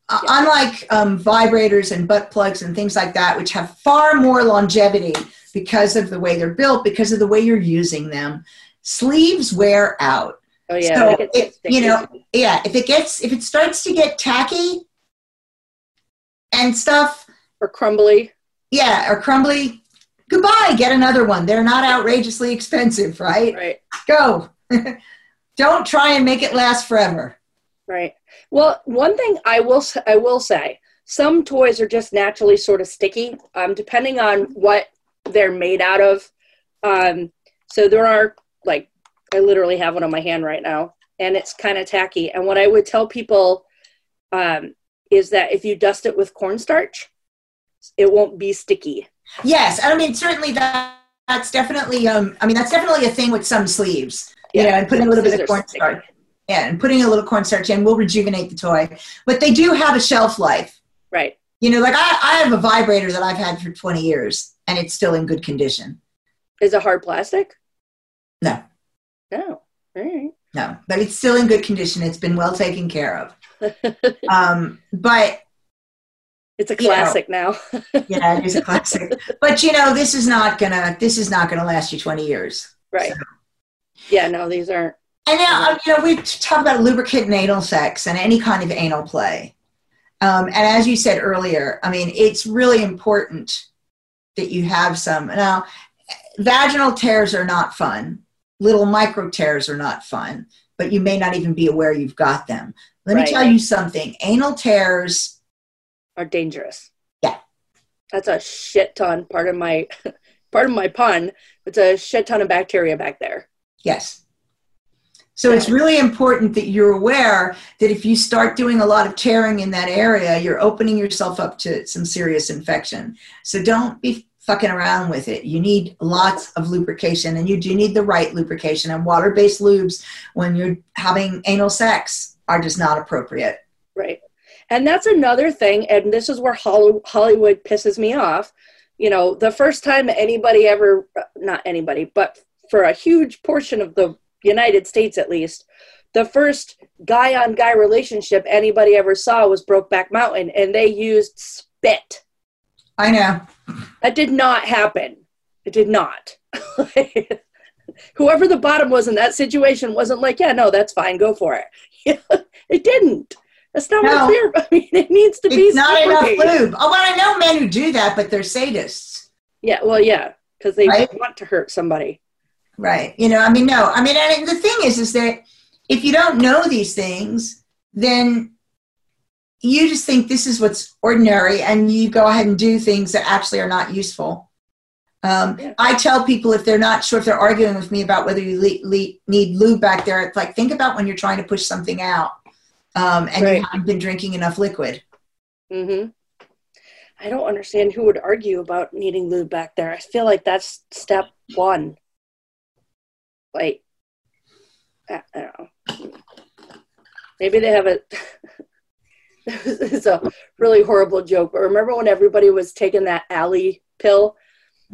Uh, unlike um, vibrators and butt plugs and things like that, which have far more longevity because of the way they're built, because of the way you're using them, sleeves wear out. Oh yeah, So it- you know, yeah, if it gets if it starts to get tacky and stuff, or crumbly. yeah, or crumbly, goodbye, get another one. They're not outrageously expensive, right? Right. Go. *laughs* Don't try and make it last forever. Right. Well, one thing I will I will say, some toys are just naturally sort of sticky, um, depending on what they're made out of. Um, so there are like I literally have one on my hand right now, and it's kind of tacky. And what I would tell people um, is that if you dust it with cornstarch, it won't be sticky. Yes, I mean certainly that that's definitely um I mean that's definitely a thing with some sleeves. You know, and putting a little bit of cornstarch. Yeah, and putting a little cornstarch in will rejuvenate the toy. But they do have a shelf life. Right. You know, like I, I have a vibrator that I've had for 20 years and it's still in good condition. Is it hard plastic? No, No. All right. no, but it's still in good condition. It's been well taken care of. *laughs* Um, but It's a You know. classic now. *laughs* yeah, it is a classic. But you know, this is not gonna this is not gonna last you 20 years. right. Yeah. No, these aren't. And now, you know, we talk about lubricant and anal sex and any kind of anal play. Um, and as you said earlier, I mean, it's really important that you have some. Now, vaginal tears are not fun. Little micro tears are not fun, but you may not even be aware you've got them. Let Right. me tell you something. Anal tears, are dangerous. Yeah. That's a shit ton. Part of my *laughs* part of my pun. It's a shit ton of bacteria back there. yes. So it's really important that you're aware that if you start doing a lot of tearing in that area, you're opening yourself up to some serious infection. So don't be fucking around with it. You need lots of lubrication and you do need the right lubrication. And water based lubes, when you're having anal sex, are just not appropriate. Right. And that's another thing. And this is where Hollywood pisses me off. You know, the first time anybody ever, not anybody, but for a huge portion of the United States at least, the first guy on guy relationship anybody ever saw was Brokeback Mountain, and they used spit. I know. That did not happen. It did not. *laughs* Whoever the bottom was in that situation wasn't like, yeah, no, that's fine, go for it. *laughs* it didn't. That's not No. what *laughs* we're. I mean, it needs to be. It's not enough lube. Oh, well, I know men who do that, but they're sadists. Yeah, well, yeah, because they Right? want to hurt somebody. Right. You know, I mean, no. I mean, and the thing is, is that if you don't know these things, then you just think this is what's ordinary and you go ahead and do things that actually are not useful. Um, I tell people if they're not sure, if they're arguing with me about whether you le- le- need lube back there, it's like, think about when you're trying to push something out um, and Right. you haven't been drinking enough liquid. hmm I don't understand who would argue about needing lube back there. I feel like that's step one. Like, I don't know. Maybe they have a. *laughs* it's a really horrible joke. But remember when everybody was taking that Alli pill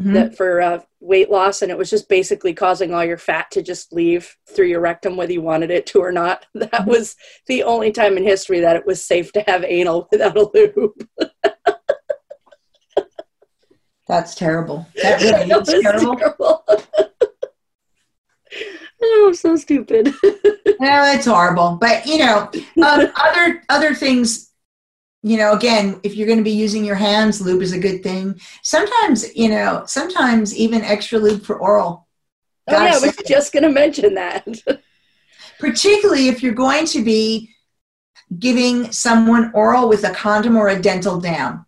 Mhm. that for uh, weight loss, and it was just basically causing all your fat to just leave through your rectum, whether you wanted it to or not. *laughs* That was the only time in history that it was safe to have anal without a lube. *laughs* That's terrible. That really is terrible. terrible. Oh, I'm so stupid. *laughs* No, it's horrible. But you know, um, *laughs* other other things. You know, again, if you're going to be using your hands, lube is a good thing. Sometimes, you know, sometimes even extra lube for oral. oh, yeah, I was just going to mention that. *laughs* Particularly if you're going to be giving someone oral with a condom or a dental dam.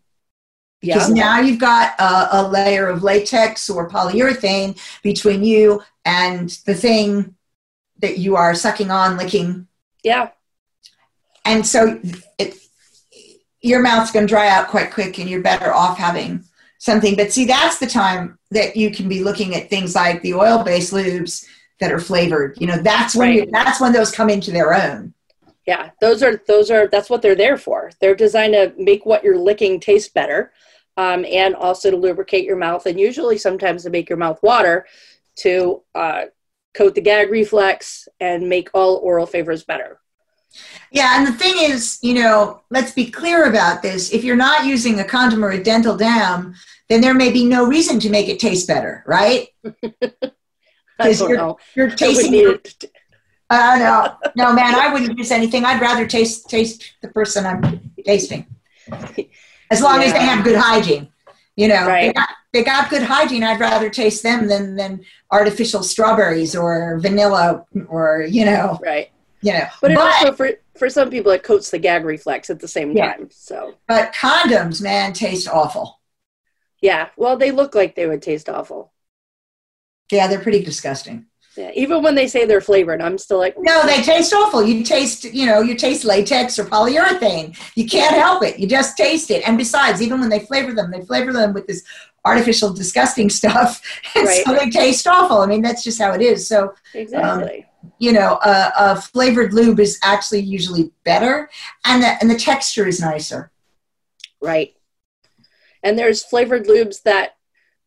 Because yeah. now you've got a, a layer of latex or polyurethane between you and the thing that you are sucking on, licking, Yeah. and so it, your mouth's going to dry out quite quick and you're better off having something but see that's the time that you can be looking at things like the oil-based lubes that are flavored you know that's when you, that's when those come into their own Yeah. Those are, those are, that's what they're there for. They're designed to make what you're licking taste better um, and also to lubricate your mouth and usually sometimes to make your mouth water to uh, coat the gag reflex and make all oral favors better. yeah and the thing is you know let's be clear about this if you're not using a condom or a dental dam then there may be no reason to make it taste better right *laughs* I 'Cause don't you're- know. you're tasting your-. Uh, no, *laughs* no, man, I wouldn't use anything. I'd rather taste taste the person I'm tasting, *laughs* as long as they have good hygiene. You know, Right. they, got, they got good hygiene. I'd rather taste them than than artificial strawberries or vanilla or you know, Right. you know. But it also for for some people it coats the gag reflex at the same Yeah. time. So but condoms, man, taste awful. yeah, well they look like they would taste awful. Yeah, they're pretty disgusting. Yeah, even when they say they're flavored, I'm still like No, they taste awful. You taste, you know, you taste latex or polyurethane. You can't help it. You just taste it. And besides, even when they flavor them, they flavor them with this artificial, disgusting *laughs* stuff, and so they taste awful. I mean, that's just how it is. So, um, exactly. you know, a, a flavored lube is actually usually better, and the and the texture is nicer. Right. And there's flavored lubes that,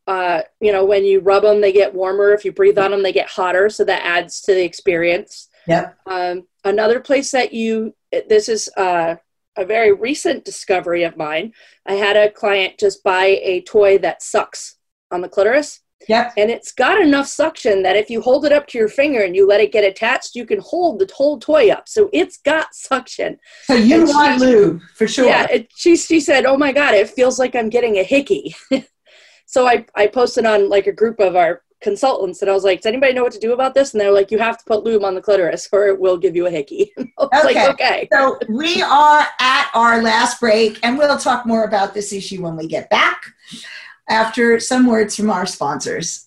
uh, you know, when you rub them, they get warmer. If you breathe on them, they get hotter. So that adds to the experience. Yep. Um, another place that you, this is uh, a very recent discovery of mine. I had a client just buy a toy that sucks on the clitoris. Yep. And it's got enough suction that if you hold it up to your finger and you let it get attached, you can hold the whole toy up. So it's got suction. So you And want she- lube for sure. Yeah, it, she she said, "Oh my god, it feels like I'm getting a hickey." *laughs* so I I posted on like a group of our consultants, and I was like, "Does anybody know what to do about this?" And they're like, "You have to put lube on the clitoris, or it will give you a hickey." *laughs* Okay. like, "Okay." So we are at our last break, and we'll talk more about this issue when we get back after some words from our sponsors.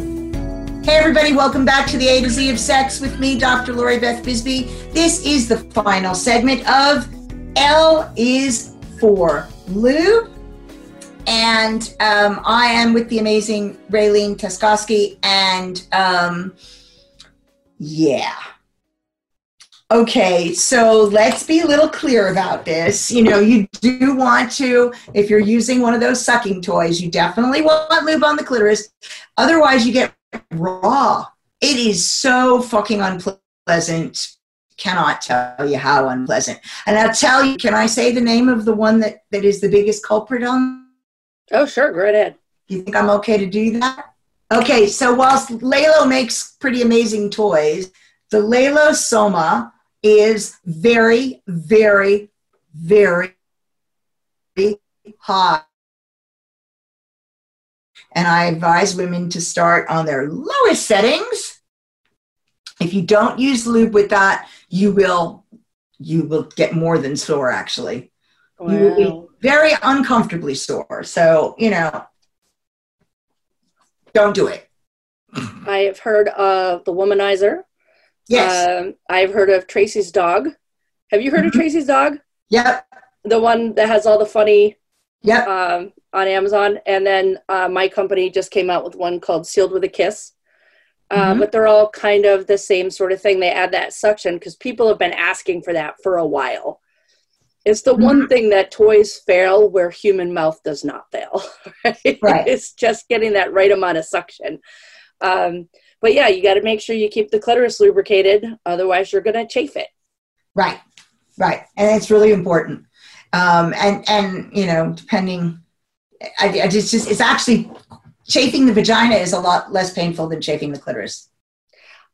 Hey, everybody, welcome back to the A to Z of Sex with me, Dr. Lori Beth Bisbee. This is the final segment of L is for Lube. And um, I am with the amazing Raylene Tuskowski. And um, yeah. Okay, so let's be a little clear about this. You know, you do want to, if you're using one of those sucking toys, you definitely want lube on the clitoris. Otherwise, you get raw. It is so fucking unpleasant. Cannot tell you how unpleasant. And I'll tell you, can I say the name of the one that, that is the biggest culprit on? Oh, sure, go right ahead. You think I'm okay to do that? Okay, so whilst LELO makes pretty amazing toys, the LELO Sona is very, very, very hot. And I advise women to start on their lowest settings. If you don't use lube with that, you will you will get more than sore actually. You will be very uncomfortably sore. So, you know, don't do it. I have heard of the womanizer. Yes. Um, I've heard of Tracy's dog. Have you heard of Mhm. Tracy's dog? Yep. The one that has all the funny Yep. um, on Amazon. And then uh, my company just came out with one called Sealed with a Kiss. Uh, Mhm. But they're all kind of the same sort of thing. They add that suction because people have been asking for that for a while. It's the one thing that toys fail where human mouth does not fail. *laughs* Right? Right. it's just getting that right amount of suction. Um, but yeah, you got to make sure you keep the clitoris lubricated, otherwise you're going to chafe it. Right. Right. And it's really important. Um, and, and, you know, depending, I, I just, just, it's actually chafing the vagina is a lot less painful than chafing the clitoris.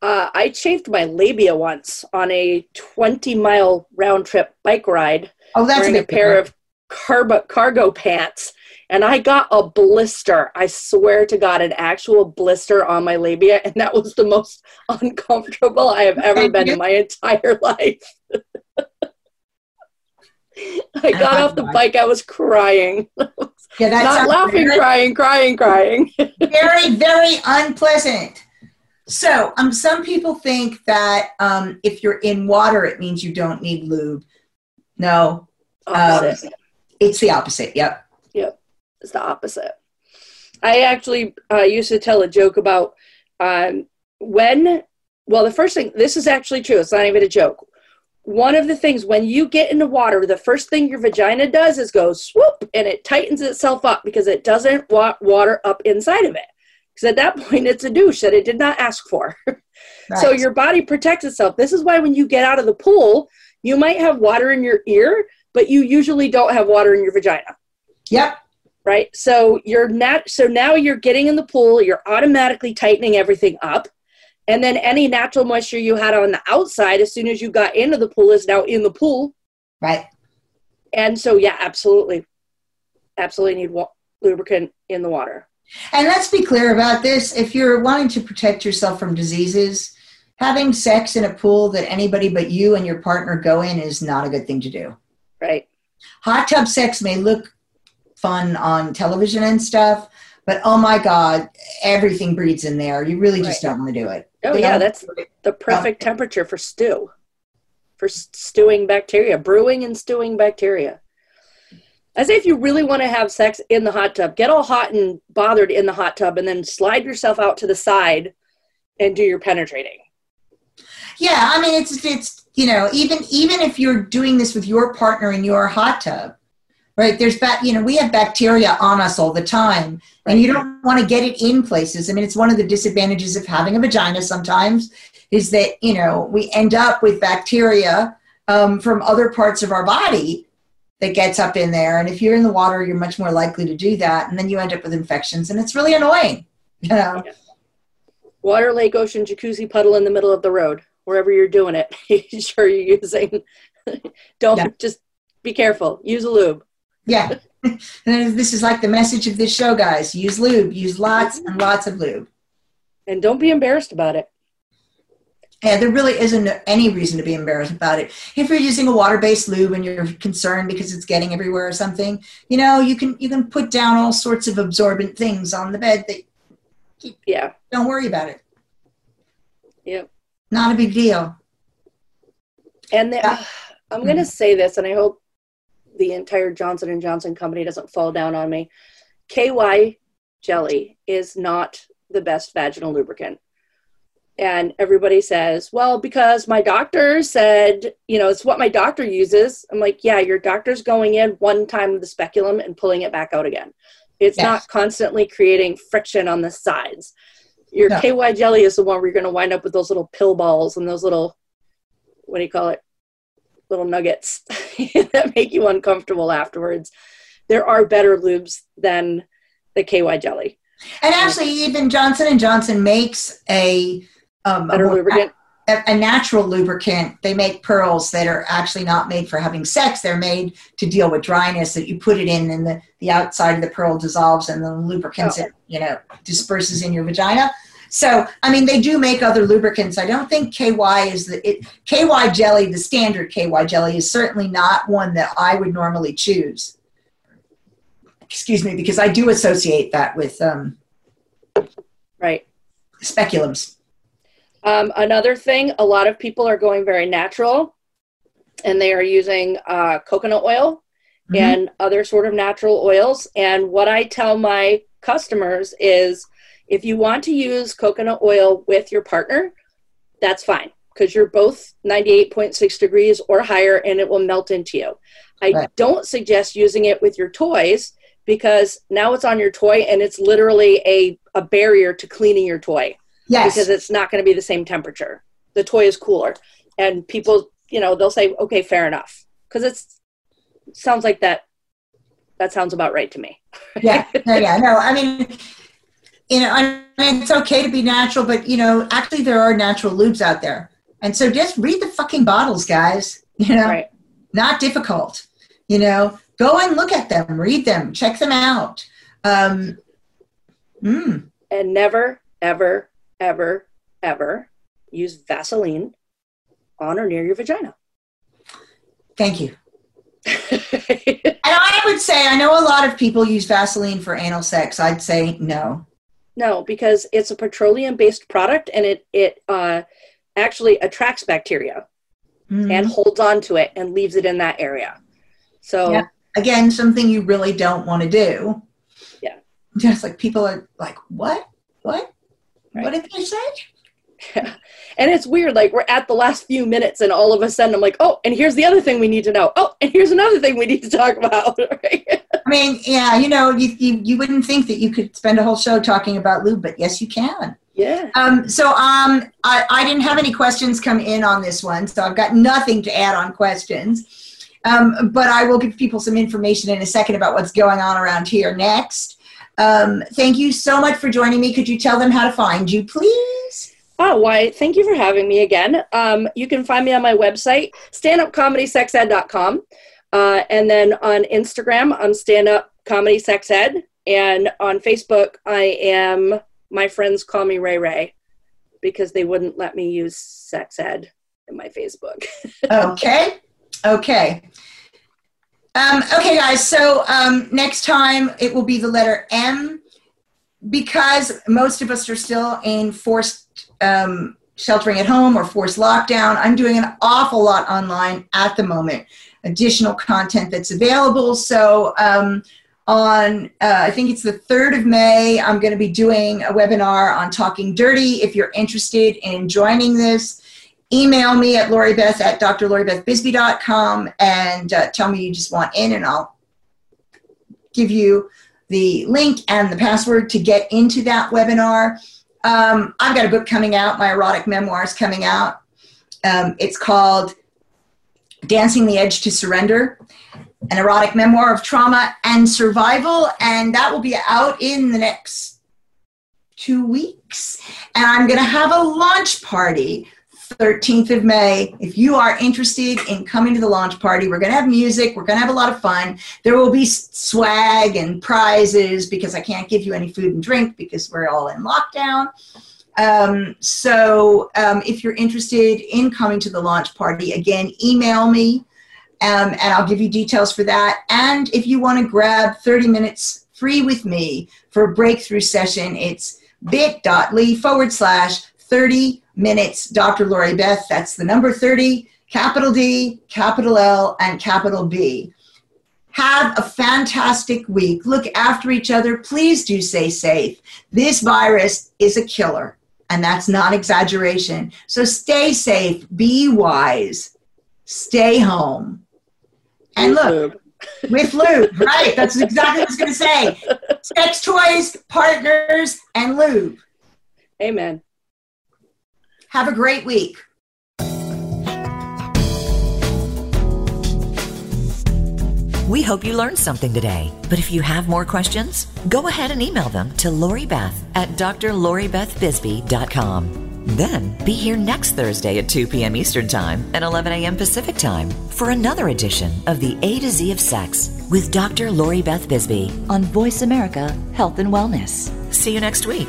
Uh, I chafed my labia once on a 20 mile round trip bike ride Oh, that's wearing a pair of carbo- cargo pants. And I got a blister. I swear to God, an actual blister on my labia. And that was the most *laughs* uncomfortable I have ever been in my entire *laughs* life. *laughs* I got off the *laughs* bike. I was crying. *laughs* Yeah, that Not laughing, very- crying, crying, crying. very, very unpleasant. So, um, some people think that um, if you're in water, it means you don't need lube. No, um, it's the opposite. Yep. Yep, it's the opposite. I actually uh, used to tell a joke about um, when, well, the first thing, this is actually true, it's not even a joke. One of the things, when you get into water, the first thing your vagina does is go swoop and it tightens itself up because it doesn't want water up inside of it. Because at that *laughs* point, it's a douche that it did not ask for. *laughs* So your body protects itself. This is why when you get out of the pool, you might have water in your ear, but you usually don't have water in your vagina Yep. right so you're not so now you're getting in the pool you're automatically tightening everything up and then any natural moisture you had on the outside as soon as you got into the pool is now in the pool Right. and so yeah absolutely absolutely need wa- lubricant in the water And let's be clear about this. If you're wanting to protect yourself from diseases, having sex in a pool that anybody but you and your partner go in is not a good thing to do. right Hot tub sex may look fun on television and stuff, but oh my God, everything breeds in there. You really just Right. don't want to do it. Oh They yeah that's the perfect temperature for stew for stewing bacteria brewing and stewing bacteria. I say if you really want to have sex in the hot tub, get all hot and bothered in the hot tub and then slide yourself out to the side and do your penetrating. Yeah, I mean it's it's you know even even if you're doing this with your partner in your hot tub, right? There's bac you know we have bacteria on us all the time, and you don't want to get it in places. I mean it's one of the disadvantages of having a vagina sometimes is that you know we end up with bacteria um, from other parts of our body that gets up in there, and if you're in the water, you're much more likely to do that, and then you end up with infections, and it's really annoying. You know. Water, lake, ocean, jacuzzi, puddle in the middle of the road, wherever you're doing it. *laughs* sure you're using. *laughs* Don't Yeah. just be careful. Use a lube. Yeah. *laughs* and this is like the message of this show, guys. Use lube. Use lots and lots of lube. And don't be embarrassed about it. Yeah, there really isn't any reason to be embarrassed about it. If you're using a water-based lube and you're concerned because it's getting everywhere or something, you know, you can you can put down all sorts of absorbent things on the bed that Yeah. don't worry about it. Yep. Not a big deal. And the, Yeah. *sighs* I'm going to say this, and I hope the entire Johnson and Johnson company doesn't fall down on me. KY jelly is not the best vaginal lubricant. And everybody says, well, because my doctor said, you know, it's what my doctor uses. I'm like, yeah, your doctor's going in one time with the speculum and pulling it back out again. It's Yes. not constantly creating friction on the sides. Your No. KY jelly is the one where you're going to wind up with those little pill balls and those little, what do you call it? Little nuggets *laughs* that make you uncomfortable afterwards. There are better lubes than the KY jelly. And actually, even Johnson and Johnson makes a um, a Better lubricant. a, a natural lubricant. They make pearls that are actually not made for having sex. They're made to deal with dryness. That you put it in, and the, the outside of the pearl dissolves, and the lubricant, Oh. you know, disperses in your vagina. So, I mean, they do make other lubricants. I don't think KY is the it, KY jelly. The standard KY jelly is certainly not one that I would normally choose. Excuse me, because I do associate that with um, right speculums. Um, another thing, a lot of people are going very natural, and they are using uh, coconut oil mm-hmm. and other sort of natural oils. And what I tell my customers is if you want to use coconut oil with your partner, that's fine because you're both 98.6 degrees or higher and it will melt into you. I right. don't suggest using it with your toys because now it's on your toy and it's literally a, a barrier to cleaning your toy. Yes. Because it's not going to be the same temperature. The toy is cooler. And people, you know, they'll say, okay, fair enough. Because it's sounds like that that sounds about right to me. yeah, no, yeah, no. I mean, you know, I mean, it's okay to be natural, but you know, actually, there are natural lubes out there, and so just read the fucking bottles, guys. *laughs* You know, right. not difficult. You know, go and look at them, read them, check them out. Um, mm. And never, ever, ever, ever use Vaseline on or near your vagina. Thank you. *laughs* and I would say, I know a lot of people use Vaseline for anal sex. I'd say no. No, because it's a petroleum based product and it, it uh, actually attracts bacteria mm-hmm. and holds on to it and leaves it in that area. So, yeah. again, something you really don't want to do. Yeah. Just like people are like, what? What? Right. What did they say? Yeah. *laughs* And it's weird, like we're at the last few minutes and all of a sudden I'm like, oh, and here's the other thing we need to know. Oh, and here's another thing we need to talk about. *laughs* I mean, yeah, you know, you, you, you wouldn't think that you could spend a whole show talking about lube, but yes, you can. Yeah. Um, so um, I, I didn't have any questions come in on this one, so I've got nothing to add on questions. Um, but I will give people some information in a second about what's going on around here next. Um, thank you so much for joining me. Could you tell them how to find you, please? Oh, why, thank you for having me again. Um, you can find me on my website, standupcomedysexed.com. Uh, and then on Instagram, I'm stand up comedy sex ed. And on Facebook, I am, my friends call me Ray Ray because they wouldn't let me use sex ed in my Facebook. *laughs* okay. Okay. Um, okay, guys. So um, next time it will be the letter M because most of us are still in forced um, sheltering at home or forced lockdown. I'm doing an awful lot online at the moment. Additional content that's available. So um, on uh, I think it's the 3rd of May, I'm going to be doing a webinar on talking dirty. If you're interested in joining this, email me at loribeth at drloribethbisbee.com and uh, tell me you just want in and I'll give you the link and the password to get into that webinar. Um, I've got a book coming out, my erotic memoirs coming out. Um, it's called Dancing the Edge to Surrender, an erotic memoir of trauma and survival, and that will be out in the next two weeks. And I'm going to have a launch party 13th of May. If you are interested in coming to the launch party, we're going to have music. We're going to have a lot of fun. There will be swag and prizes because I can't give you any food and drink because we're all in lockdown. Um, so um, if you're interested in coming to the launch party, again, email me um, and I'll give you details for that. And if you want to grab 30 minutes free with me for a breakthrough session, it's bit.ly forward slash 30 minutes, Dr. Lori Beth. That's the number 30, capital D, capital L, and capital B. Have a fantastic week. Look after each other. Please do stay safe. This virus is a killer, and that's not exaggeration. So stay safe, be wise, stay home. And look, with lube, right? That's exactly what I was going to say. Sex toys, partners, and lube. Amen. Have a great week. We hope you learned something today. But if you have more questions, go ahead and email them to Lori Beth at drloribethbisbee.com. Then be here next Thursday at 2 p.m. Eastern Time and 11 a.m. Pacific Time for another edition of the A to Z of Sex with Dr. Lori Beth Bisbee on Voice America Health and Wellness. See you next week.